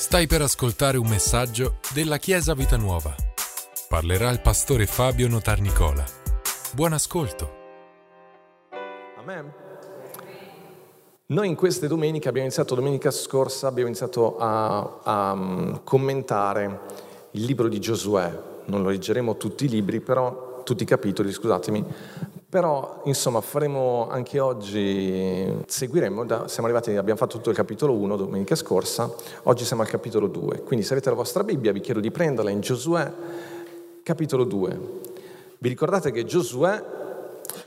Stai per ascoltare un messaggio della Chiesa Vita Nuova. Parlerà il pastore Fabio Notarnicola. Buon ascolto. Amen. Noi in queste domeniche abbiamo iniziato domenica scorsa, abbiamo iniziato a, a mm, commentare il libro di Giosuè. Non lo leggeremo tutti i libri, però tutti i capitoli, scusatemi, però, insomma, faremo anche oggi, seguiremo, da, siamo arrivati, abbiamo fatto tutto il capitolo 1 domenica scorsa, oggi siamo al capitolo 2. Quindi se avete la vostra Bibbia vi chiedo di prenderla in Giosuè, capitolo 2. Vi ricordate che Giosuè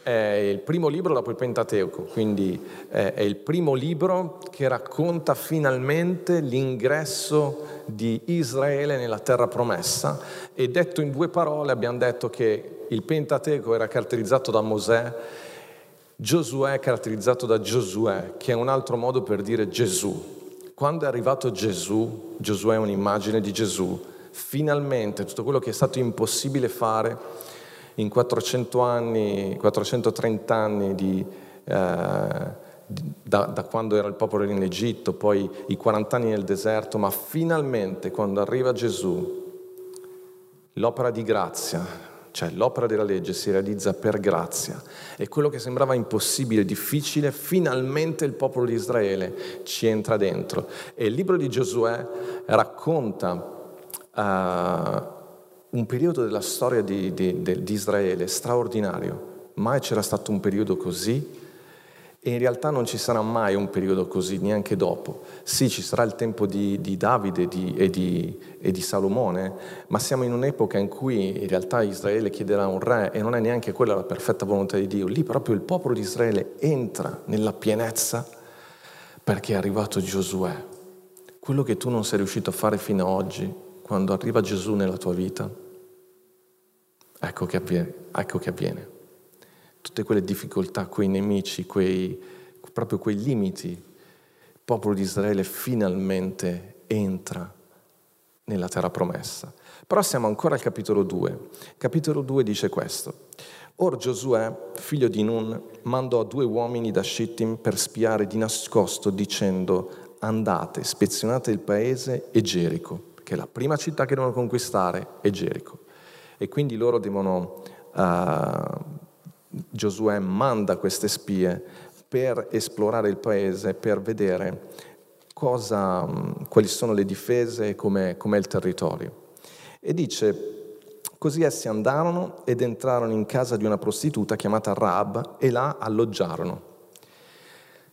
è il primo libro dopo il Pentateuco, quindi è il primo libro che racconta finalmente l'ingresso di Israele nella terra promessa e detto in due parole abbiamo detto che il Pentateuco era caratterizzato da Mosè, Giosuè è caratterizzato da Giosuè, che è un altro modo per dire Gesù. Quando è arrivato Gesù, Giosuè è un'immagine di Gesù, finalmente tutto quello che è stato impossibile fare in 400 anni, 430 anni di, eh, da, da, quando era il popolo in Egitto, poi i 40 anni nel deserto, ma finalmente quando arriva Gesù, l'opera di grazia, cioè l'opera della legge si realizza per grazia e quello che sembrava impossibile, difficile, finalmente il popolo di Israele ci entra dentro. E il libro di Giosuè racconta uh, un periodo della storia di, di, di Israele straordinario. Mai c'era stato un periodo così e in realtà non ci sarà mai un periodo così, neanche dopo. Sì, ci sarà il tempo di, di Davide di, e, di, e, di, Salomone, ma siamo in un'epoca in cui in realtà Israele chiederà un re e non è neanche quella la perfetta volontà di Dio. Lì proprio il popolo di Israele entra nella pienezza perché è arrivato Giosuè. Quello che tu non sei riuscito a fare fino ad oggi, quando arriva Gesù nella tua vita, ecco che avviene. Ecco che avviene tutte quelle difficoltà, quei nemici, quei, proprio quei limiti, il popolo di Israele finalmente entra nella terra promessa. Però siamo ancora al capitolo 2. Capitolo 2 dice questo. Or Giosuè, figlio di Nun, mandò due uomini da Shittim per spiare di nascosto dicendo andate, spezionate il paese e Gerico, che è la prima città che devono conquistare è Gerico. E quindi loro devono uh, Giosuè manda queste spie per esplorare il paese, per vedere cosa, quali sono le difese e com'è, com'è il territorio. E dice, così essi andarono ed entrarono in casa di una prostituta chiamata Rab e là alloggiarono.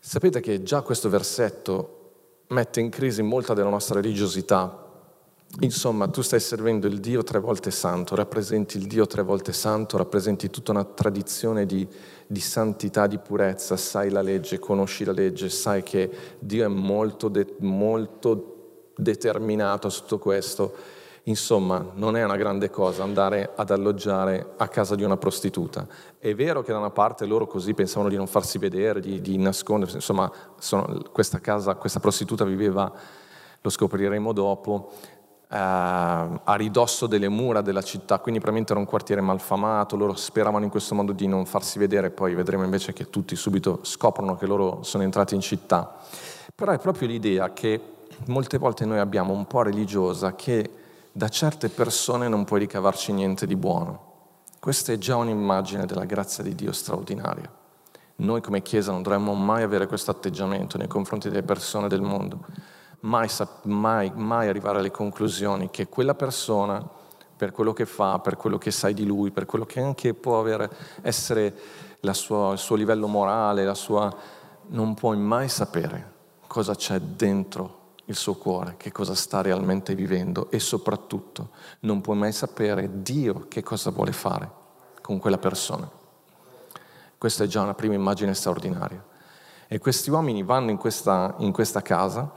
Sapete che già questo versetto mette in crisi molta della nostra religiosità Insomma, tu stai servendo il Dio tre volte santo, rappresenti il Dio tre volte santo, rappresenti tutta una tradizione di, di santità, di purezza, sai la legge, conosci la legge, sai che Dio è molto, de, molto determinato su tutto questo. Insomma, non è una grande cosa andare ad alloggiare a casa di una prostituta. È vero che da una parte loro così pensavano di non farsi vedere, di, di nascondersi, insomma, sono, questa casa, questa prostituta viveva, lo scopriremo dopo, a ridosso delle mura della città, quindi probabilmente era un quartiere malfamato, loro speravano in questo modo di non farsi vedere, poi vedremo invece che tutti subito scoprono che loro sono entrati in città. Però è proprio l'idea che molte volte noi abbiamo un po' religiosa che da certe persone non puoi ricavarci niente di buono. Questa è già un'immagine della grazia di Dio straordinaria. Noi come Chiesa non dovremmo mai avere questo atteggiamento nei confronti delle persone del mondo mai, mai, mai arrivare alle conclusioni che quella persona, per quello che fa, per quello che sai di lui, per quello che anche può avere, essere sua, il suo livello morale, la sua, non puoi mai sapere cosa c'è dentro il suo cuore, che cosa sta realmente vivendo e soprattutto non puoi mai sapere Dio che cosa vuole fare con quella persona. Questa è già una prima immagine straordinaria. E questi uomini vanno in questa, in questa casa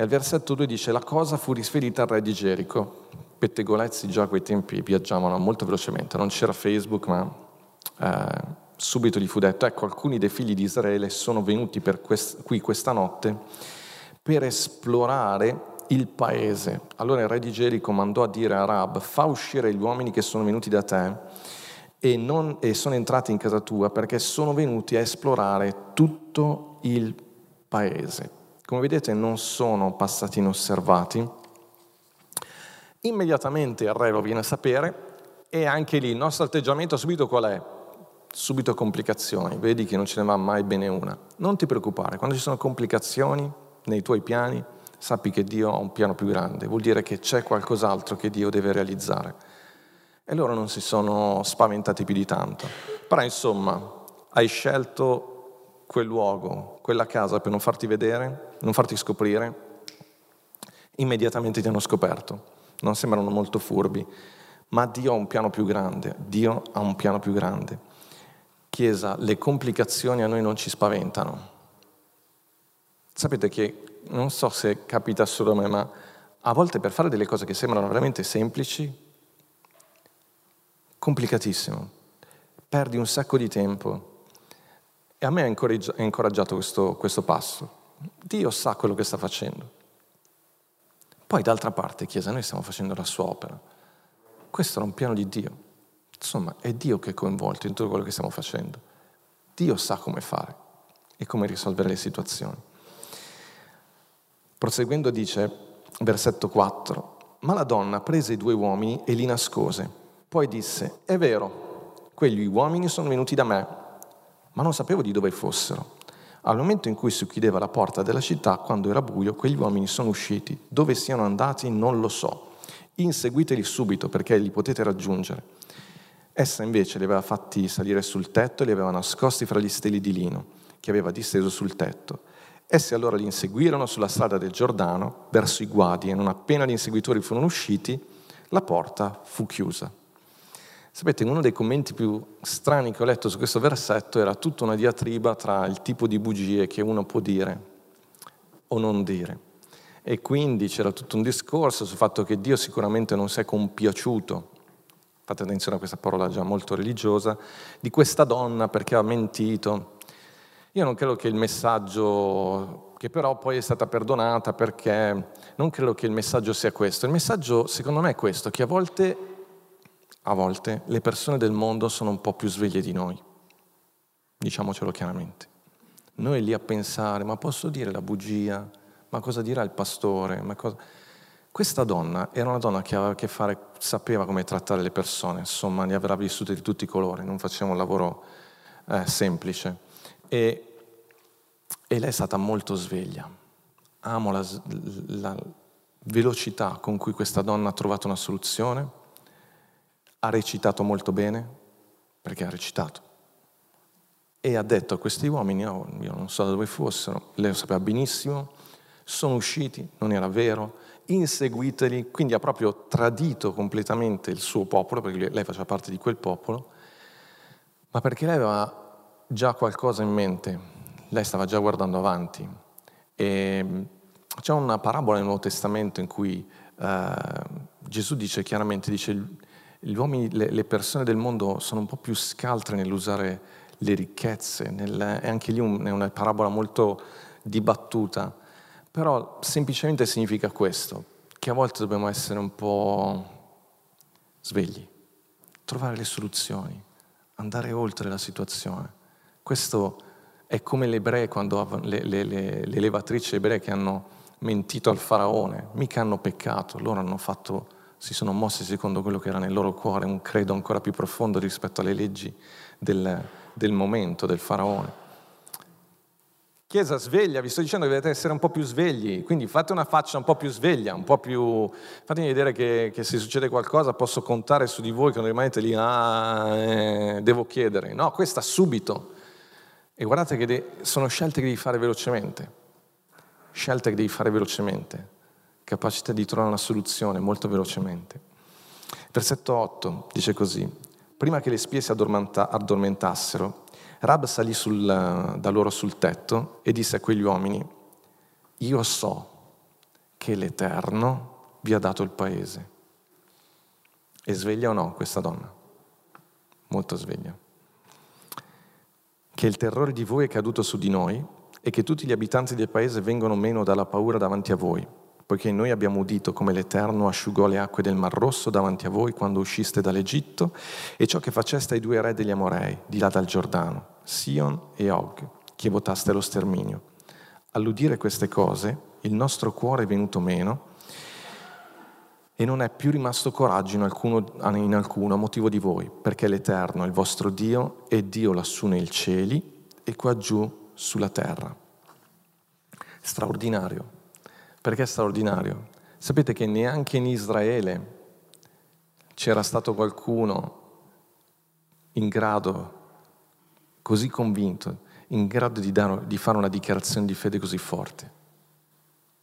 e al versetto 2 dice, la cosa fu riferita al re di Gerico. Pettegolezzi già a quei tempi viaggiavano molto velocemente, non c'era Facebook, ma eh, subito gli fu detto, ecco, alcuni dei figli di Israele sono venuti quest- qui questa notte per esplorare il paese. Allora il re di Gerico mandò a dire a Rab, fa uscire gli uomini che sono venuti da te e, non, e sono entrati in casa tua perché sono venuti a esplorare tutto il paese. Come vedete non sono passati inosservati. Immediatamente il re lo viene a sapere e anche lì il nostro atteggiamento subito qual è? Subito complicazioni, vedi che non ce ne va mai bene una. Non ti preoccupare, quando ci sono complicazioni nei tuoi piani, sappi che Dio ha un piano più grande, vuol dire che c'è qualcos'altro che Dio deve realizzare. E loro non si sono spaventati più di tanto. Però insomma, hai scelto quel luogo, quella casa per non farti vedere, non farti scoprire, immediatamente ti hanno scoperto. Non sembrano molto furbi, ma Dio ha un piano più grande, Dio ha un piano più grande. Chiesa, le complicazioni a noi non ci spaventano. Sapete che non so se capita solo a me, ma a volte per fare delle cose che sembrano veramente semplici, complicatissimo, perdi un sacco di tempo. E a me ha incoraggiato questo, questo passo. Dio sa quello che sta facendo. Poi d'altra parte, Chiesa, noi stiamo facendo la sua opera. Questo era un piano di Dio. Insomma, è Dio che è coinvolto in tutto quello che stiamo facendo. Dio sa come fare e come risolvere le situazioni. Proseguendo dice, versetto 4, ma la donna prese i due uomini e li nascose. Poi disse, è vero, quegli uomini sono venuti da me, ma non sapevo di dove fossero. Al momento in cui si chiudeva la porta della città, quando era buio, quegli uomini sono usciti. Dove siano andati non lo so. Inseguiteli subito perché li potete raggiungere. Essa invece li aveva fatti salire sul tetto e li aveva nascosti fra gli steli di lino che aveva disteso sul tetto. Essi allora li inseguirono sulla strada del Giordano verso i guadi e non appena gli inseguitori furono usciti, la porta fu chiusa. Sapete, uno dei commenti più strani che ho letto su questo versetto era tutta una diatriba tra il tipo di bugie che uno può dire o non dire. E quindi c'era tutto un discorso sul fatto che Dio sicuramente non si è compiaciuto, fate attenzione a questa parola già molto religiosa, di questa donna perché ha mentito io non credo che il messaggio, che però poi è stata perdonata perché non credo che il messaggio sia questo. Il messaggio secondo me è questo, che a volte, a volte le persone del mondo sono un po' più sveglie di noi, diciamocelo chiaramente. Noi lì a pensare, ma posso dire la bugia? Ma cosa dirà il pastore? Questa donna era una donna che aveva a che fare, sapeva come trattare le persone, insomma, ne avrà vissute di tutti i colori, non faceva un lavoro eh, semplice. E, e lei è stata molto sveglia. Amo la, la velocità con cui questa donna ha trovato una soluzione, ha recitato molto bene, perché ha recitato, e ha detto a questi uomini, oh, io non so da dove fossero, lei lo sapeva benissimo, sono usciti, non era vero, inseguiteli, quindi ha proprio tradito completamente il suo popolo, perché lei faceva parte di quel popolo, ma perché lei aveva già qualcosa in mente, lei stava già guardando avanti. E mm, c'è una parabola nel Nuovo Testamento in cui eh, Gesù dice chiaramente, dice, gli uomini, le, le, persone del mondo sono un po' più scaltre nell'usare le ricchezze, nel, è anche lì un, è una parabola molto dibattuta, però semplicemente significa questo, che a volte dobbiamo essere un po' svegli, trovare le soluzioni, andare oltre la situazione. Questo è come le ebree, quando, le, le, le, le levatrici ebree che hanno mentito al faraone, mica hanno peccato, loro hanno fatto, si sono mossi secondo quello che era nel loro cuore, un credo ancora più profondo rispetto alle leggi del, del momento del faraone. Chiesa sveglia, vi sto dicendo che dovete essere un po' più svegli, quindi fate una faccia un po' più sveglia, un po' più... fatemi vedere che, che se succede qualcosa posso contare su di voi, che non rimanete lì, ah, eh, devo chiedere. No, questa subito. E guardate che sono scelte che devi fare velocemente, scelte che devi fare velocemente, capacità di trovare una soluzione molto velocemente. Versetto 8 dice così, prima che le spie si addormentassero, Rab salì sul, da loro sul tetto e disse a quegli uomini, io so che l'Eterno vi ha dato il paese. E sveglia o no questa donna? Molto sveglia che il terrore di voi è caduto su di noi e che tutti gli abitanti del paese vengono meno dalla paura davanti a voi, poiché noi abbiamo udito come l'Eterno asciugò le acque del Mar Rosso davanti a voi quando usciste dall'Egitto e ciò che faceste ai due re degli Amorei, di là dal Giordano, Sion e Og, che votaste lo sterminio. all'udire queste cose, il nostro cuore è venuto meno e non è più rimasto coraggio in alcuno, in alcuno a motivo di voi, perché l'Eterno, il vostro Dio, è Dio lassù nei cieli e qua giù sulla terra. Straordinario. Perché straordinario? Sapete che neanche in Israele c'era stato qualcuno in grado, così convinto, in grado di, dare, di fare una dichiarazione di fede così forte.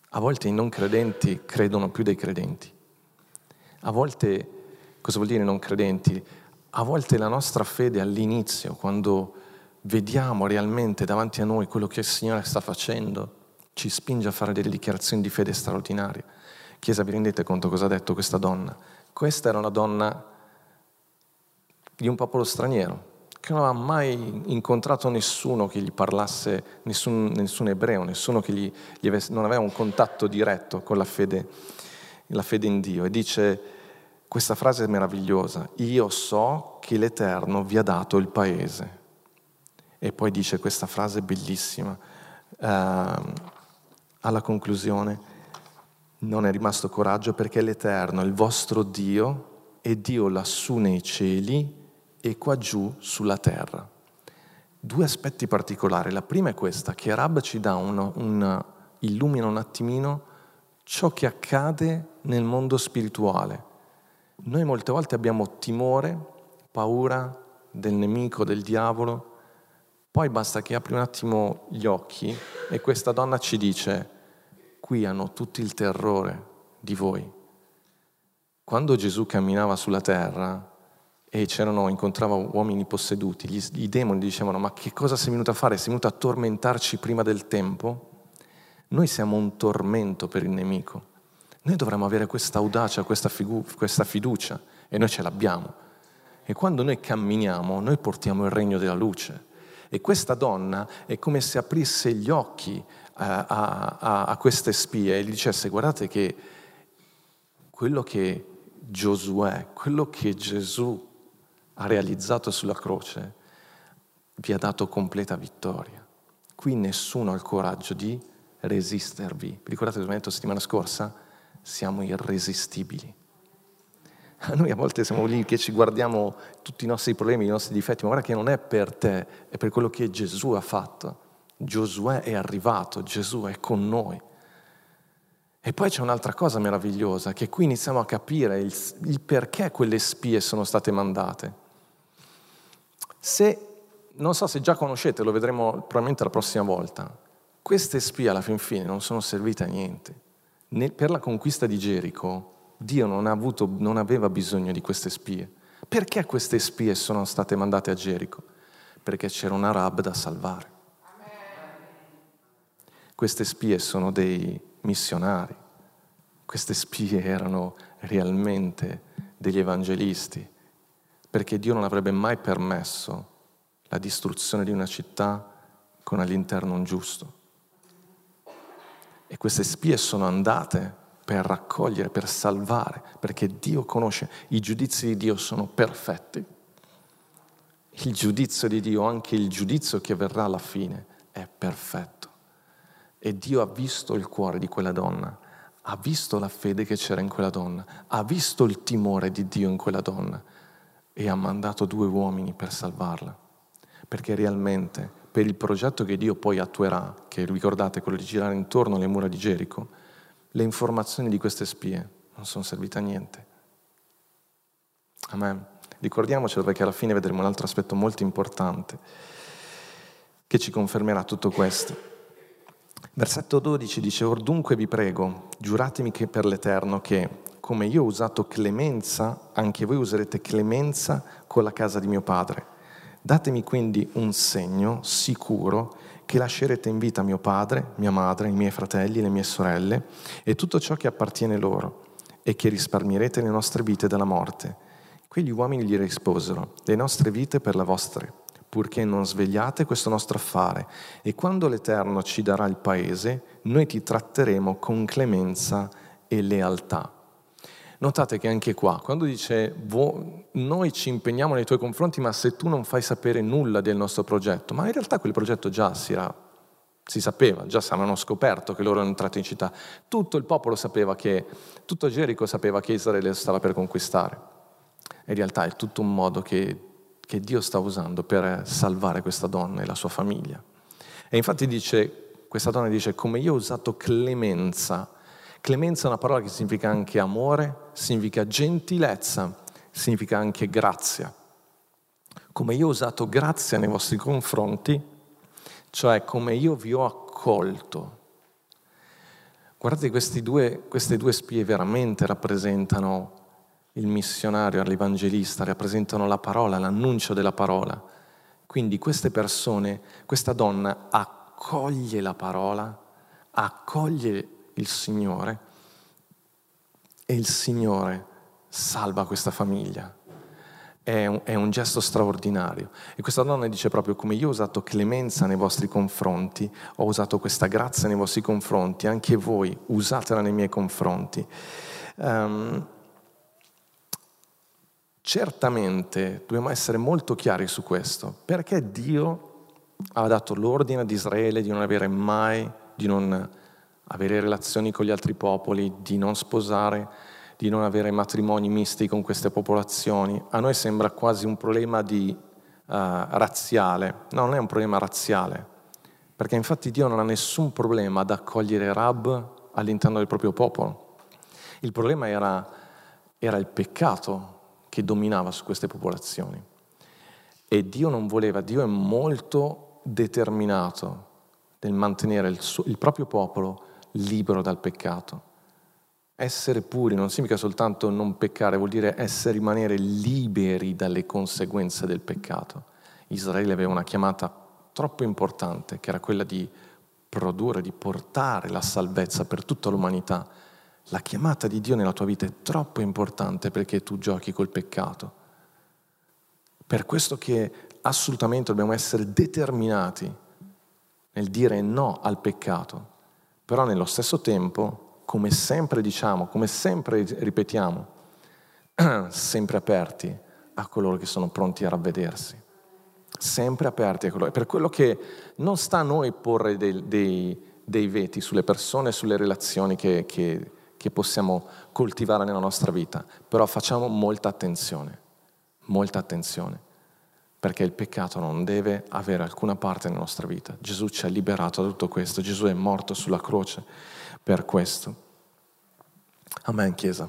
A volte i non credenti credono più dei credenti. A volte, cosa vuol dire non credenti? A volte la nostra fede all'inizio, quando vediamo realmente davanti a noi quello che il Signore sta facendo, ci spinge a fare delle dichiarazioni di fede straordinarie. Chiesa, vi rendete conto cosa ha detto questa donna? Questa era una donna di un popolo straniero, che non aveva mai incontrato nessuno che gli parlasse, nessun, nessun ebreo, nessuno che gli, gli avesse, non aveva un contatto diretto con la fede, la fede in Dio. E dice questa frase meravigliosa, io so che l'Eterno vi ha dato il paese. E poi dice questa frase bellissima, eh, alla conclusione, non è rimasto coraggio perché l'Eterno, il vostro Dio, è Dio lassù nei cieli e qua giù sulla terra. Due aspetti particolari. La prima è questa, che Rab ci dà un, un, illumina un attimino ciò che accade nel mondo spirituale. Noi molte volte abbiamo timore, paura del nemico, del diavolo, poi basta che apri un attimo gli occhi e questa donna ci dice, qui hanno tutti il terrore di voi. Quando Gesù camminava sulla terra, e incontrava uomini posseduti, gli, i demoni dicevano ma che cosa sei venuto a fare? Sei venuto a tormentarci prima del tempo? Noi siamo un tormento per il nemico. Noi dovremmo avere questa audacia, questa, figu- questa fiducia e noi ce l'abbiamo. E quando noi camminiamo, noi portiamo il regno della luce. E questa donna è come se aprisse gli occhi a, a, a queste spie e gli dicesse guardate che quello che Giosuè, quello che Gesù ha realizzato sulla croce, vi ha dato completa vittoria. Qui nessuno ha il coraggio di resistervi. Vi ricordate cosa ho detto settimana scorsa? Siamo irresistibili. Noi a volte siamo lì che ci guardiamo tutti i nostri problemi, i nostri difetti, ma guarda che non è per te, è per quello che Gesù ha fatto. Giosuè è arrivato, Gesù è con noi. E poi c'è un'altra cosa meravigliosa, che qui iniziamo a capire il, il perché quelle spie sono state mandate. Se, non so se già conoscete, lo vedremo probabilmente la prossima volta, queste spie alla fin fine non sono servite a niente. per la conquista di Gerico, Dio non, avuto, non aveva bisogno di queste spie. Perché queste spie sono state mandate a Gerico? Perché c'era un Arab da salvare. Queste spie sono dei missionari, queste spie erano realmente degli evangelisti, perché Dio non avrebbe mai permesso la distruzione di una città con all'interno un giusto. E queste spie sono andate per raccogliere, per salvare, perché Dio conosce, i giudizi di Dio sono perfetti. Il giudizio di Dio, anche il giudizio che verrà alla fine, è perfetto. E Dio ha visto il cuore di quella donna, ha visto la fede che c'era in quella donna, ha visto il timore di Dio in quella donna e ha mandato due uomini per salvarla. Perché realmente per il progetto che Dio poi attuerà, che ricordate quello di girare intorno alle mura di Gerico, le informazioni di queste spie non sono servite a niente. Amen. Ricordiamocelo perché alla fine vedremo un altro aspetto molto importante che ci confermerà tutto questo. Versetto 12 dice, Or dunque vi prego, giuratemi che per l'Eterno che come io ho usato clemenza, anche voi userete clemenza con la casa di mio padre. Datemi quindi un segno sicuro che lascerete in vita mio padre, mia madre, i miei fratelli, le mie sorelle e tutto ciò che appartiene loro e che risparmierete le nostre vite dalla morte. Quegli uomini gli risposero, le nostre vite per le vostre, purché non svegliate questo nostro affare e quando l'Eterno ci darà il paese, noi ti tratteremo con clemenza e lealtà. Notate che anche qua, quando dice noi ci impegniamo nei tuoi confronti, ma se tu non fai sapere nulla del nostro progetto, ma in realtà quel progetto già si era si sapeva, già si avevano scoperto che loro erano entrati in città. Tutto il popolo sapeva che, tutto Gerico sapeva che Israele stava per conquistare. In realtà è tutto un modo che, che Dio sta usando per salvare questa donna e la sua famiglia. E infatti dice, questa donna dice, come io ho usato clemenza. Clemenza è una parola che significa anche amore, significa gentilezza, significa anche grazia. Come io ho usato grazia nei vostri confronti, cioè come io vi ho accolto. Guardate, due, queste due spie veramente rappresentano il missionario, l'evangelista, rappresentano la parola, l'annuncio della parola. Quindi queste persone, questa donna accoglie la parola, accoglie il Signore e il Signore salva questa famiglia è un, è un, gesto straordinario. E questa donna dice proprio come io ho usato clemenza nei vostri confronti, ho usato questa grazia nei vostri confronti, anche voi usatela nei miei confronti. Um, certamente dobbiamo essere molto chiari su questo, perché Dio ha dato l'ordine ad Israele di non avere mai, di non avere relazioni con gli altri popoli, di non sposare di non avere matrimoni misti con queste popolazioni. A noi sembra quasi un problema di, uh, razziale. No, non è un problema razziale, perché infatti Dio non ha nessun problema ad accogliere Rab all'interno del proprio popolo. Il problema era, era il peccato che dominava su queste popolazioni. E Dio non voleva, Dio è molto determinato nel mantenere il, suo, il proprio popolo libero dal peccato. Essere puri non significa soltanto non peccare, vuol dire essere rimanere liberi dalle conseguenze del peccato. Israele aveva una chiamata troppo importante, che era quella di produrre, di portare la salvezza per tutta l'umanità. La chiamata di Dio nella tua vita è troppo importante perché tu giochi col peccato. Per questo che assolutamente dobbiamo essere determinati nel dire no al peccato, però nello stesso tempo come sempre diciamo, come sempre ripetiamo, sempre aperti a coloro che sono pronti a ravvedersi. Sempre aperti a coloro. Per quello che non sta a noi porre dei, dei, dei veti sulle persone, sulle relazioni che, che, che possiamo coltivare nella nostra vita, però facciamo molta attenzione, molta attenzione perché il peccato non deve avere alcuna parte nella nostra vita. Gesù ci ha liberato da tutto questo, Gesù è morto sulla croce per questo. Amen, Chiesa.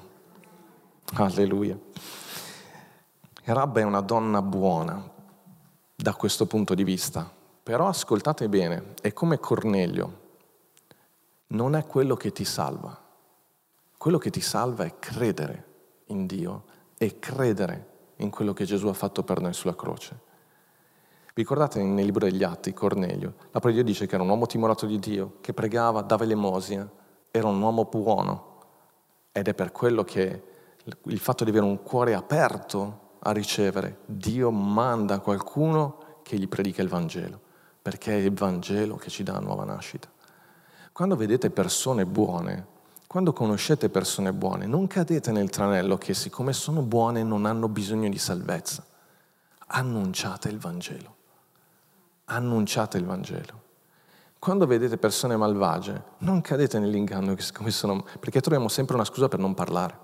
Alleluia. Rabba è una donna buona da questo punto di vista, però ascoltate bene, è come Cornelio, non è quello che ti salva. Quello che ti salva è credere in Dio e credere in quello che Gesù ha fatto per noi sulla croce. Vi ricordate nel libro degli Atti, Cornelio, la parola dice che era un uomo timorato di Dio, che pregava, dava l'emosia, era un uomo buono. Ed è per quello che il fatto di avere un cuore aperto a ricevere, Dio manda qualcuno che gli predica il Vangelo, perché è il Vangelo che ci dà nuova nascita. Quando vedete persone buone, quando conoscete persone buone, non cadete nel tranello che siccome sono buone non hanno bisogno di salvezza. Annunciate il Vangelo. Annunciate il Vangelo. Quando vedete persone malvagie, non cadete nell'inganno come sono, perché troviamo sempre una scusa per non parlare.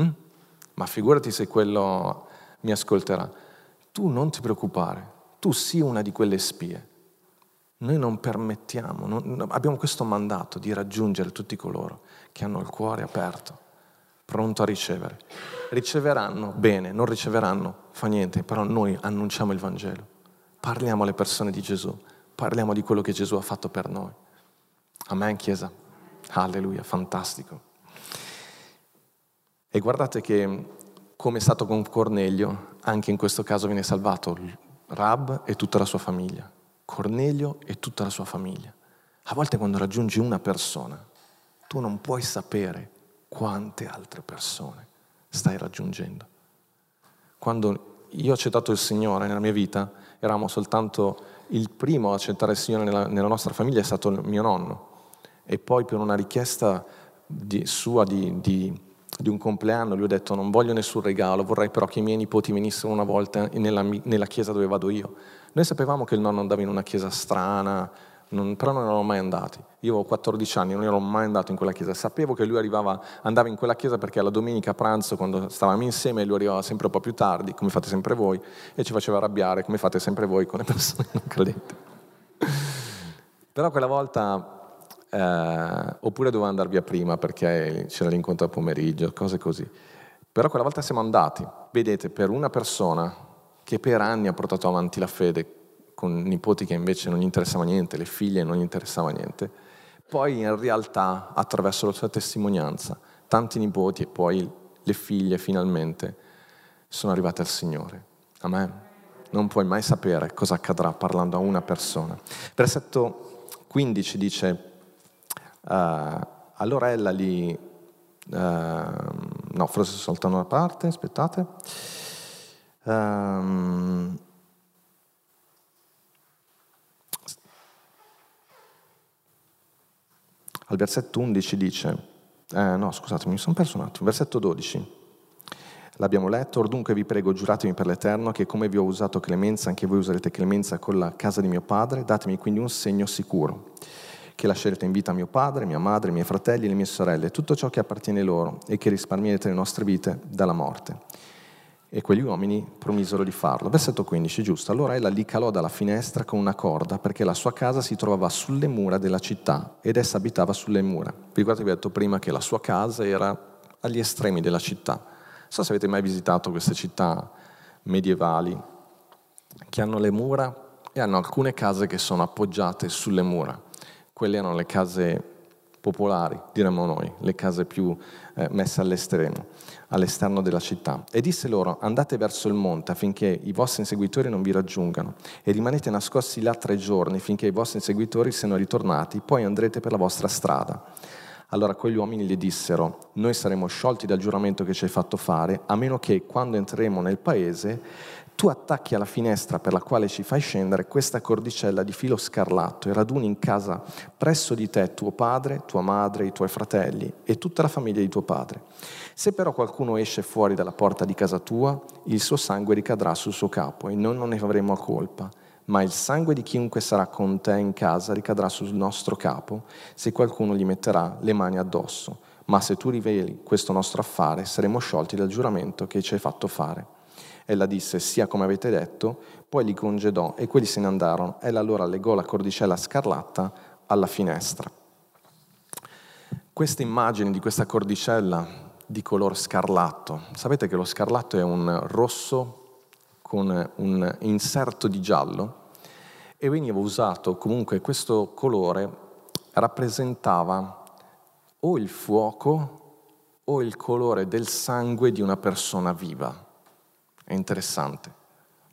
Mm? Ma figurati se quello mi ascolterà. Tu non ti preoccupare, tu sii una di quelle spie. Noi non permettiamo, non, abbiamo questo mandato di raggiungere tutti coloro che hanno il cuore aperto, pronto a ricevere. Riceveranno bene, non riceveranno, fa niente, però noi annunciamo il Vangelo, parliamo alle persone di Gesù parliamo di quello che Gesù ha fatto per noi. Amen, Chiesa. Alleluia, fantastico. E guardate che, come è stato con Cornelio, anche in questo caso viene salvato Rab e tutta la sua famiglia. Cornelio e tutta la sua famiglia. A volte quando raggiungi una persona, tu non puoi sapere quante altre persone stai raggiungendo. Quando io ho accettato il Signore nella mia vita, eravamo soltanto il primo a accettare il Signore nella, nella nostra famiglia è stato mio nonno e poi per una richiesta di, sua di, di, di un compleanno, lui ha detto non voglio nessun regalo, vorrei però che i miei nipoti venissero una volta nella, nella chiesa dove vado io. Noi sapevamo che il nonno andava in una chiesa strana, non, però non eravamo mai andati. Io avevo 14 anni, non ero mai andato in quella chiesa. Sapevo che lui arrivava, andava in quella chiesa perché alla domenica a pranzo, quando stavamo insieme, lui arrivava sempre un po' più tardi, come fate sempre voi, e ci faceva arrabbiare, come fate sempre voi con le persone non credenti. però quella volta, eh, oppure dovevo andare via prima perché c'era l'incontro a pomeriggio, cose così. Però quella volta siamo andati, vedete, per una persona che per anni ha portato avanti la fede, con nipoti che invece non gli interessava niente, le figlie non gli interessava niente, poi in realtà attraverso la sua testimonianza tanti nipoti e poi le figlie finalmente sono arrivate al Signore. Amen. Non puoi mai sapere cosa accadrà parlando a una persona. Versetto 15 dice, uh, allora ella li... Uh, no, forse soltanto una parte, aspettate. Um, al versetto 11 dice, eh, no scusatemi, mi sono perso un attimo, versetto 12, l'abbiamo letto, or dunque vi prego, giuratemi per l'Eterno, che come vi ho usato clemenza, anche voi userete clemenza con la casa di mio padre, datemi quindi un segno sicuro, che lascerete in vita mio padre, mia madre, i miei fratelli le mie sorelle, tutto ciò che appartiene loro, e che risparmierete le nostre vite dalla morte e quegli uomini promisero di farlo. Versetto 15, giusto. Allora ella li calò dalla finestra con una corda perché la sua casa si trovava sulle mura della città ed essa abitava sulle mura. Vi ricordate vi ho detto prima che la sua casa era agli estremi della città. Non so se avete mai visitato queste città medievali che hanno le mura e hanno alcune case che sono appoggiate sulle mura. Quelle erano le case popolari, diremmo noi, le case più eh, messe all'estremo all'esterno della città. E disse loro, andate verso il monte affinché i vostri inseguitori non vi raggiungano, e rimanete nascosti là tre giorni finché i vostri inseguitori siano ritornati, poi andrete per la vostra strada. Allora quegli uomini gli dissero, noi saremo sciolti dal giuramento che ci hai fatto fare, a meno che quando entreremo nel paese tu attacchi alla finestra per la quale ci fai scendere questa cordicella di filo scarlatto e raduni in casa presso di te tuo padre, tua madre, i tuoi fratelli e tutta la famiglia di tuo padre. Se però qualcuno esce fuori dalla porta di casa tua, il suo sangue ricadrà sul suo capo e noi non ne avremo colpa, ma il sangue di chiunque sarà con te in casa ricadrà sul nostro capo se qualcuno gli metterà le mani addosso. Ma se tu riveli questo nostro affare, saremo sciolti dal giuramento che ci hai fatto fare. Ella disse, sia come avete detto, poi li congedò e quelli se ne andarono. Ella allora legò la cordicella scarlatta alla finestra. Questa immagine di questa cordicella di color scarlatto, sapete che lo scarlatto è un rosso con un inserto di giallo e veniva usato comunque questo colore rappresentava o il fuoco o il colore del sangue di una persona viva. È interessante.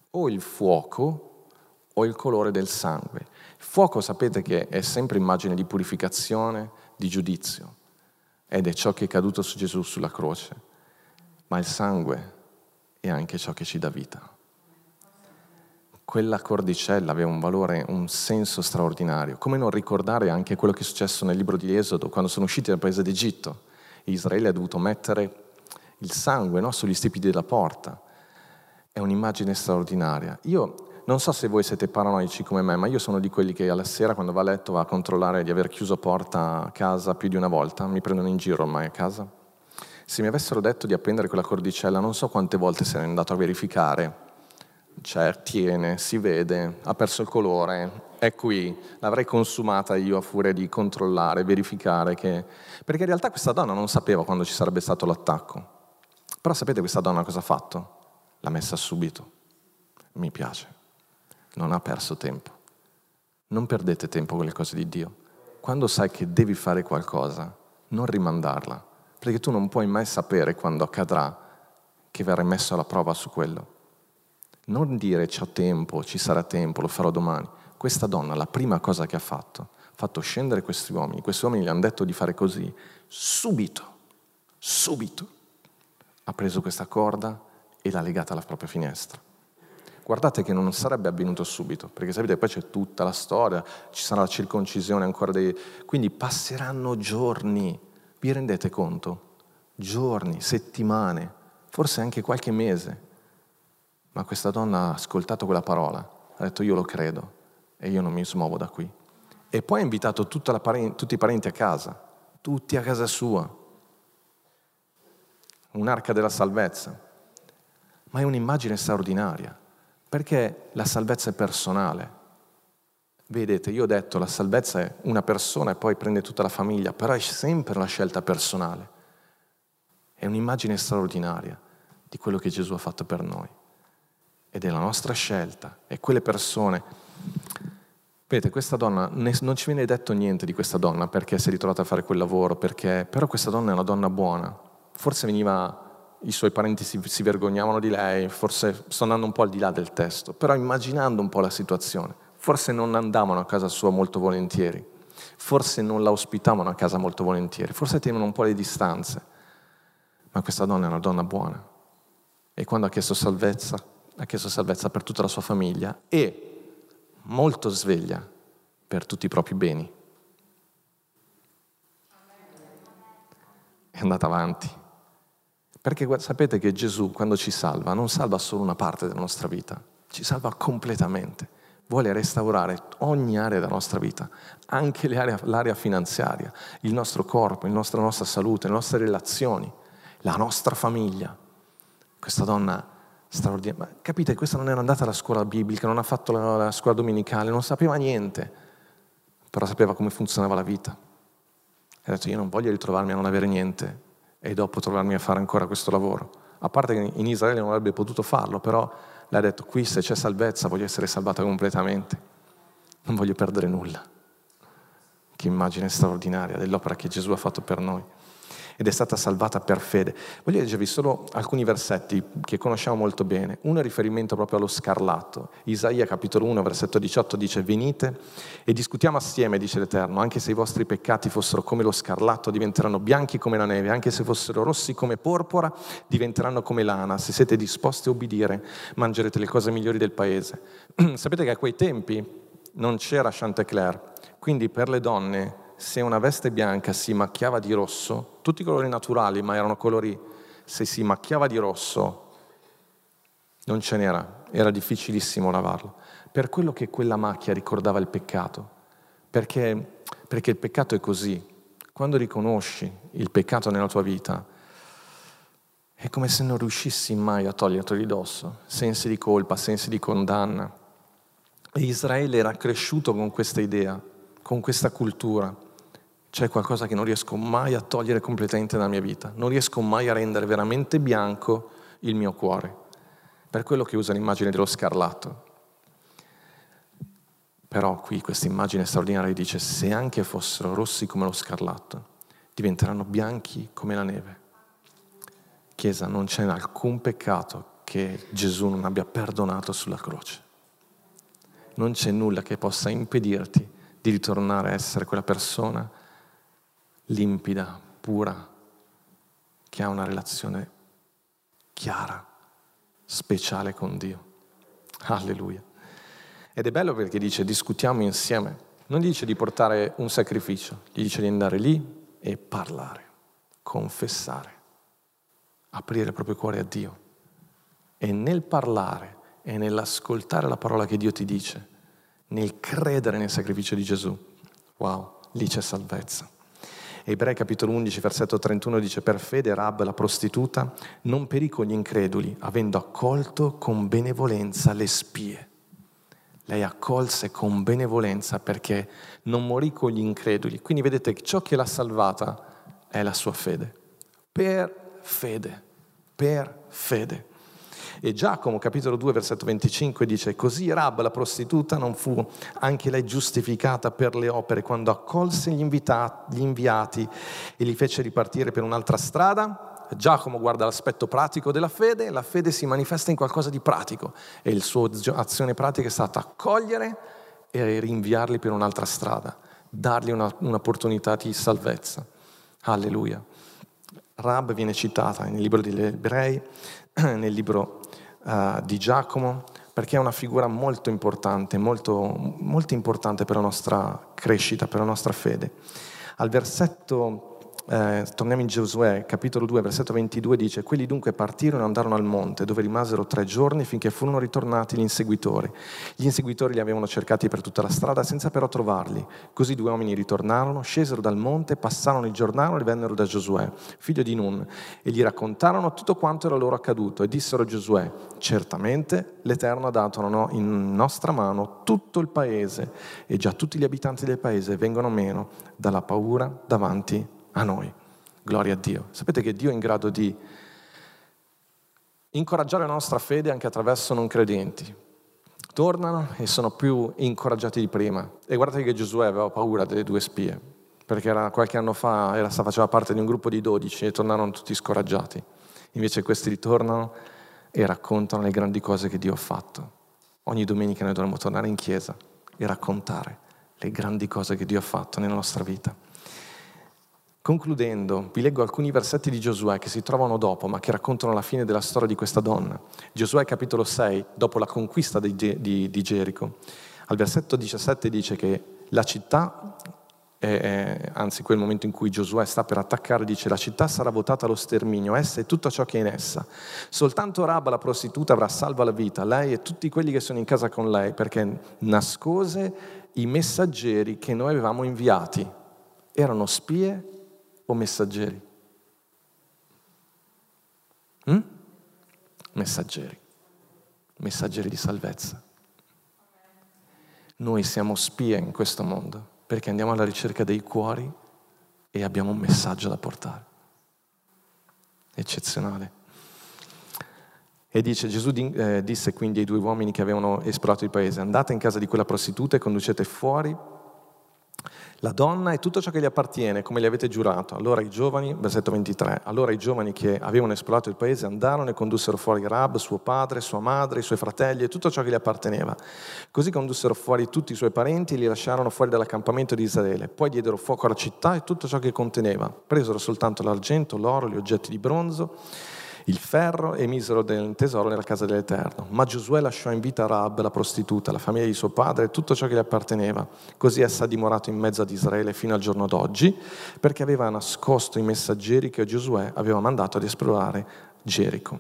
O il fuoco o il colore del sangue. Il fuoco sapete che è sempre immagine di purificazione, di giudizio, ed è ciò che è caduto su Gesù sulla croce. Ma il sangue è anche ciò che ci dà vita. Quella cordicella aveva un valore, un senso straordinario. Come non ricordare anche quello che è successo nel libro di Esodo, quando sono usciti dal paese d'Egitto. Israele ha dovuto mettere il sangue no, sugli stipiti della porta è un'immagine straordinaria. Io non so se voi siete paranoici come me, ma io sono di quelli che alla sera quando va a letto va a controllare di aver chiuso porta a casa più di una volta, mi prendono in giro ormai a casa. Se mi avessero detto di appendere quella cordicella, non so quante volte sarei andato a verificare. Cioè, tiene, si vede, ha perso il colore, è qui, l'avrei consumata io a furia di controllare, verificare che... Perché in realtà questa donna non sapeva quando ci sarebbe stato l'attacco. Però sapete questa donna cosa ha fatto? L'ha messa subito. Mi piace. Non ha perso tempo. Non perdete tempo con le cose di Dio. Quando sai che devi fare qualcosa, non rimandarla, perché tu non puoi mai sapere quando accadrà che verrai messo alla prova su quello. Non dire c'ho tempo, ci sarà tempo, lo farò domani. Questa donna, la prima cosa che ha fatto, ha fatto scendere questi uomini. Questi uomini gli hanno detto di fare così. Subito, subito, ha preso questa corda, e l'ha legata alla propria finestra. Guardate che non sarebbe avvenuto subito, perché sapete, poi c'è tutta la storia, ci sarà la circoncisione ancora dei... Quindi passeranno giorni, vi rendete conto? giorni, settimane, forse anche qualche mese. Ma questa donna ha ascoltato quella parola, ha detto io lo credo e io non mi smuovo da qui. E poi ha invitato parente, tutti i parenti a casa, tutti a casa sua. Un'arca della salvezza. Ma è un'immagine straordinaria, perché la salvezza è personale. Vedete, io ho detto la salvezza è una persona e poi prende tutta la famiglia, però è sempre la scelta personale. È un'immagine straordinaria di quello che Gesù ha fatto per noi. Ed è la nostra scelta. E quelle persone Vedete, questa donna, non ci viene detto niente di questa donna perché si è ritrovata a fare quel lavoro, perché, però questa donna è una donna buona. Forse veniva, i suoi parenti si, si vergognavano di lei, forse sto andando un po' al di là del testo, però immaginando un po' la situazione, forse non andavano a casa sua molto volentieri, forse non la ospitavano a casa molto volentieri, forse tenevano un po' le distanze, ma questa donna è una donna buona. E quando ha chiesto salvezza, ha chiesto salvezza per tutta la sua famiglia e molto sveglia per tutti i propri beni. È andata avanti. Perché sapete che Gesù quando ci salva non salva solo una parte della nostra vita, ci salva completamente. Vuole restaurare ogni area della nostra vita, anche l'area, finanziaria, il nostro corpo, la nostra, nostra salute, le nostre relazioni, la nostra famiglia. Questa donna straordinaria. Ma capite, questa non era andata alla scuola biblica, non ha fatto la, la scuola domenicale, non sapeva niente, però sapeva come funzionava la vita. E ha detto io non voglio ritrovarmi a non avere niente e dopo trovarmi a fare ancora questo lavoro. A parte che in Israele non avrebbe potuto farlo, però le ha detto qui se c'è salvezza voglio essere salvata completamente, non voglio perdere nulla. Che immagine straordinaria dell'opera che Gesù ha fatto per noi ed è stata salvata per fede. Voglio leggervi solo alcuni versetti che conosciamo molto bene. Uno è riferimento proprio allo scarlatto. Isaia capitolo 1 versetto 18 dice venite e discutiamo assieme, dice l'Eterno, anche se i vostri peccati fossero come lo scarlatto diventeranno bianchi come la neve, anche se fossero rossi come porpora diventeranno come lana. Se siete disposti a obbedire mangerete le cose migliori del paese. Sapete che a quei tempi non c'era Chantecler, quindi per le donne se una veste bianca si macchiava di rosso, tutti i colori naturali, ma erano colori, se si macchiava di rosso, non ce n'era, era difficilissimo lavarlo, per quello che quella macchia ricordava il peccato, perché, perché il peccato è così, quando riconosci il peccato nella tua vita, è come se non riuscissi mai a toglierlo di dosso, sensi di colpa, sensi di condanna. E Israele era cresciuto con questa idea, con questa cultura c'è qualcosa che non riesco mai a togliere completamente dalla mia vita, non riesco mai a rendere veramente bianco il mio cuore, per quello che usa l'immagine dello scarlatto. Però qui questa immagine straordinaria dice, se anche fossero rossi come lo scarlatto, diventeranno bianchi come la neve. Chiesa, non c'è alcun peccato che Gesù non abbia perdonato sulla croce. Non c'è nulla che possa impedirti di ritornare a essere quella persona limpida, pura, che ha una relazione chiara, speciale con Dio. Alleluia. Ed è bello perché dice discutiamo insieme, non dice di portare un sacrificio, gli dice di andare lì e parlare, confessare, aprire il proprio cuore a Dio. E nel parlare e nell'ascoltare la parola che Dio ti dice, nel credere nel sacrificio di Gesù, wow, lì c'è salvezza. Ebrei capitolo 11, versetto 31 dice, per fede Rab, la prostituta, non perì con gli increduli, avendo accolto con benevolenza le spie. Lei accolse con benevolenza perché non morì con gli increduli. Quindi vedete ciò che l'ha salvata è la sua fede. Per fede, per fede. E Giacomo, capitolo 2, versetto 25, dice, così Rab, la prostituta, non fu anche lei giustificata per le opere quando accolse gli, invitati, gli inviati e li fece ripartire per un'altra strada? Giacomo guarda l'aspetto pratico della fede, la fede si manifesta in qualcosa di pratico e la sua azione pratica è stata accogliere e rinviarli per un'altra strada, dargli una, un'opportunità di salvezza. Alleluia. Rab viene citata nel libro degli ebrei, nel libro uh, di Giacomo, perché è una figura molto importante, molto, molto importante per la nostra crescita, per la nostra fede. Al versetto eh, torniamo in Giosuè, capitolo 2, versetto 22, dice, quelli dunque partirono e andarono al monte, dove rimasero tre giorni finché furono ritornati gli inseguitori. Gli inseguitori li avevano cercati per tutta la strada senza però trovarli. Così due uomini ritornarono, scesero dal monte, passarono il giornale e vennero da Giosuè, figlio di Nun, e gli raccontarono tutto quanto era loro accaduto e dissero a Giosuè, certamente l'Eterno ha dato in nostra mano tutto il paese e già tutti gli abitanti del paese vengono meno dalla paura davanti a noi. Gloria a Dio. Sapete che Dio è in grado di incoraggiare la nostra fede anche attraverso non credenti. Tornano e sono più incoraggiati di prima. E guardate che Giosuè aveva paura delle due spie, perché era, qualche anno fa era, faceva parte di un gruppo di dodici e tornarono tutti scoraggiati. Invece questi ritornano e raccontano le grandi cose che Dio ha fatto. Ogni domenica noi dovremmo tornare in chiesa e raccontare le grandi cose che Dio ha fatto nella nostra vita. Concludendo, vi leggo alcuni versetti di Giosuè che si trovano dopo, ma che raccontano la fine della storia di questa donna. Giosuè capitolo 6, dopo la conquista di, di, di Gerico. Al versetto 17 dice che la città, eh, anzi quel momento in cui Giosuè sta per attaccare, dice la città sarà votata allo sterminio, essa e tutto ciò che è in essa. Soltanto Rabba, la prostituta, avrà salva la vita, lei e tutti quelli che sono in casa con lei, perché nascose i messaggeri che noi avevamo inviati. Erano spie o messaggeri? Mm? Messaggeri, messaggeri di salvezza. Noi siamo spie in questo mondo perché andiamo alla ricerca dei cuori e abbiamo un messaggio da portare. Eccezionale. E dice, Gesù eh, disse quindi ai due uomini che avevano esplorato il paese, andate in casa di quella prostituta e conducete fuori la donna e tutto ciò che gli appartiene, come gli avete giurato. Allora i giovani, versetto 23, allora i giovani che avevano esplorato il paese andarono e condussero fuori Rab, suo padre, sua madre, i suoi fratelli e tutto ciò che gli apparteneva. Così condussero fuori tutti i suoi parenti e li lasciarono fuori dall'accampamento di Israele. Poi diedero fuoco alla città e tutto ciò che conteneva. Presero soltanto l'argento, l'oro, gli oggetti di bronzo il ferro e misero del tesoro nella casa dell'Eterno. Ma Giosuè lasciò in vita Rab, la prostituta, la famiglia di suo padre e tutto ciò che le apparteneva. Così essa ha dimorato in mezzo ad Israele fino al giorno d'oggi, perché aveva nascosto i messaggeri che Giosuè aveva mandato ad esplorare Gerico.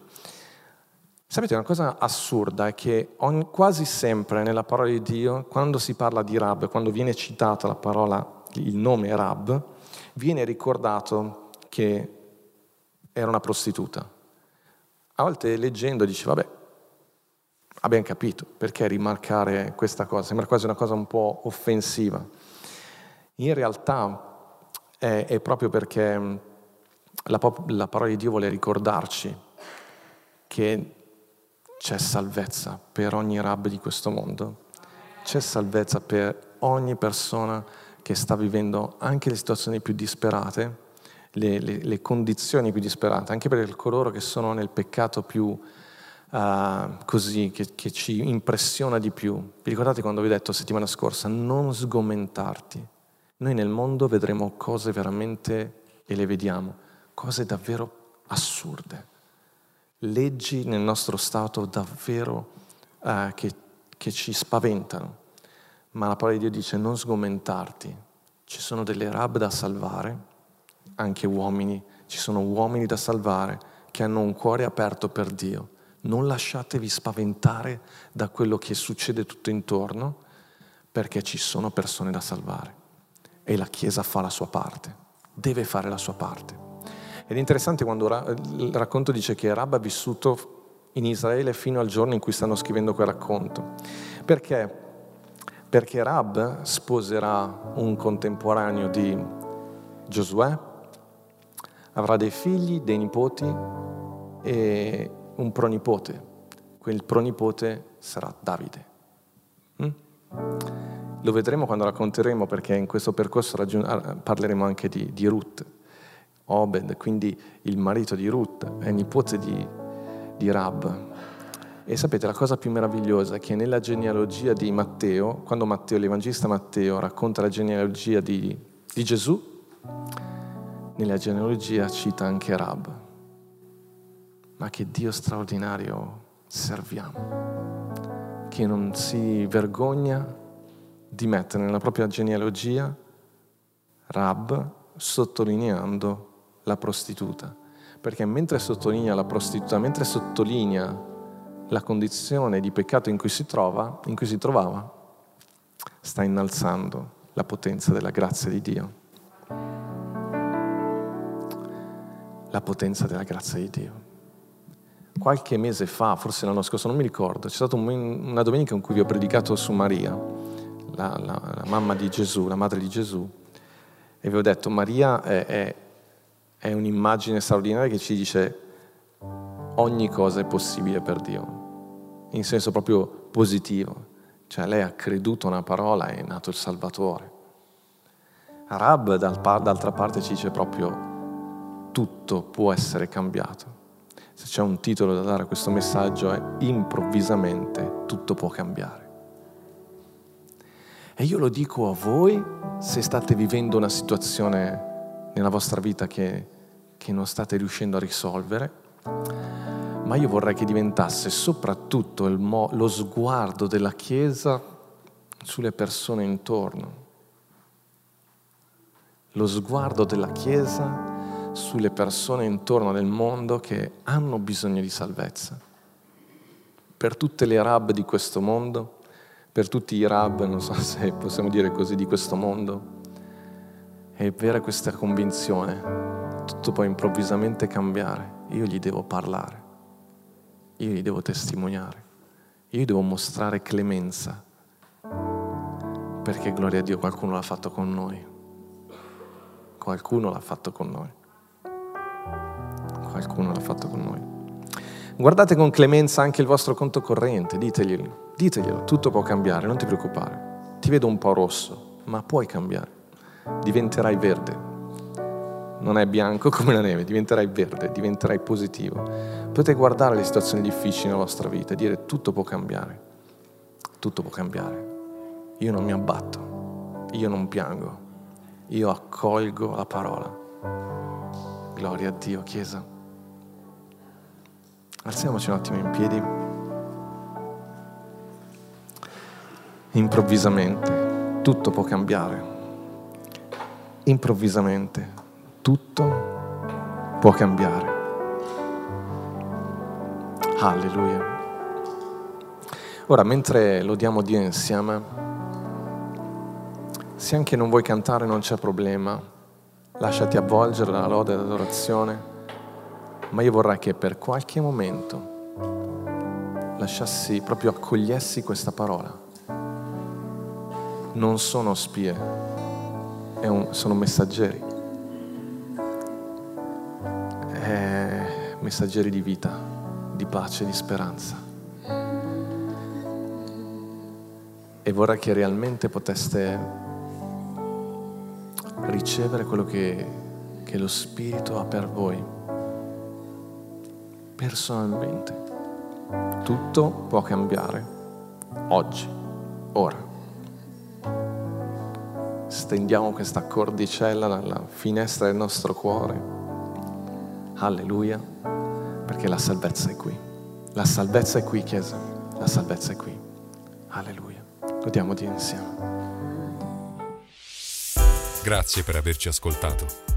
Sapete, una cosa assurda è che ogni, quasi sempre nella parola di Dio, quando si parla di Rab, quando viene citata la parola, il nome Rab, viene ricordato che era una prostituta. A volte leggendo dici, vabbè, abbiamo capito, perché rimarcare questa cosa? Sembra quasi una cosa un po' offensiva. In realtà è, è proprio perché la, la parola di Dio vuole ricordarci che c'è salvezza per ogni rab di questo mondo, c'è salvezza per ogni persona che sta vivendo anche le situazioni più disperate le, le, le condizioni più disperate, anche per coloro che sono nel peccato più uh, così, che, che ci impressiona di più. Vi ricordate quando vi ho detto settimana scorsa, non sgomentarti. Noi nel mondo vedremo cose veramente, e le vediamo, cose davvero assurde. Leggi nel nostro Stato davvero uh, che, che ci spaventano. Ma la parola di Dio dice non sgomentarti. Ci sono delle rab da salvare anche uomini, ci sono uomini da salvare che hanno un cuore aperto per Dio. Non lasciatevi spaventare da quello che succede tutto intorno, perché ci sono persone da salvare. E la Chiesa fa la sua parte, deve fare la sua parte. Ed è interessante quando il racconto dice che Rab ha vissuto in Israele fino al giorno in cui stanno scrivendo quel racconto. Perché? Perché Rab sposerà un contemporaneo di Giosuè, avrà dei figli, dei nipoti e un pronipote. Quel pronipote sarà Davide. Mm? Lo vedremo quando racconteremo perché in questo percorso raggiung- ah, parleremo anche di, di, Ruth, Obed, quindi il marito di Ruth, è nipote di, di Rab. E sapete la cosa più meravigliosa è che nella genealogia di Matteo, quando Matteo, l'Evangelista Matteo racconta la genealogia di, di Gesù, nella genealogia cita anche Rab. Ma che Dio straordinario serviamo, che non si vergogna di mettere nella propria genealogia Rab, sottolineando la prostituta, perché mentre sottolinea la prostituta, mentre sottolinea la condizione di peccato in cui si trova, in cui si trovava, sta innalzando la potenza della grazia di Dio. La potenza della grazia di Dio. Qualche mese fa, forse l'anno scorso, non mi ricordo, c'è stata una domenica in cui vi ho predicato su Maria, la, la, la mamma di Gesù, la madre di Gesù, e vi ho detto Maria è, è, è un'immagine straordinaria che ci dice ogni cosa è possibile per Dio, in senso proprio positivo. Cioè lei ha creduto una parola e è nato il Salvatore. Arab d'altra parte ci dice proprio tutto può essere cambiato. Se c'è un titolo da dare a questo messaggio è improvvisamente tutto può cambiare. E io lo dico a voi se state vivendo una situazione nella vostra vita che, che non state riuscendo a risolvere, ma io vorrei che diventasse soprattutto mo- lo sguardo della Chiesa sulle persone intorno. Lo sguardo della Chiesa sulle persone intorno nel mondo che hanno bisogno di salvezza. Per tutte le Arab di questo mondo, per tutti i rab, non so se possiamo dire così, di questo mondo, e avere questa convinzione, tutto può improvvisamente cambiare, io gli devo parlare, io gli devo testimoniare, io gli devo mostrare clemenza, perché gloria a Dio qualcuno l'ha fatto con noi, qualcuno l'ha fatto con noi, qualcuno l'ha fatto con noi. Guardate con clemenza anche il vostro conto corrente, diteglielo Diteglielo, tutto può cambiare, non ti preoccupare. Ti vedo un po' rosso, ma puoi cambiare. Diventerai verde. Non è bianco come la neve, diventerai verde, diventerai positivo. Potete guardare le situazioni difficili nella vostra vita e dire tutto può cambiare. Tutto può cambiare. Io non mi abbatto, io non piango, io accolgo la parola. Gloria a Dio, Chiesa. Alziamoci un attimo in piedi. improvvisamente tutto può cambiare. Improvvisamente tutto può cambiare. Alleluia. Ora, mentre lodiamo Dio insieme, se anche non vuoi cantare non c'è problema, lasciati avvolgere dalla lode e dall'adorazione, ma io vorrei che per qualche momento lasciassi, proprio accogliessi questa parola non sono spie, un, sono messaggeri. È messaggeri di vita, di pace, di speranza. E vorrei che realmente poteste ricevere quello che, che lo Spirito ha per voi, personalmente. Tutto può cambiare oggi, ora stendiamo questa cordicella dalla finestra del nostro cuore. Alleluia, perché la salvezza è qui. La salvezza è qui, Chiesa. La salvezza è qui. Alleluia. Godiamo di insieme. Grazie per averci ascoltato.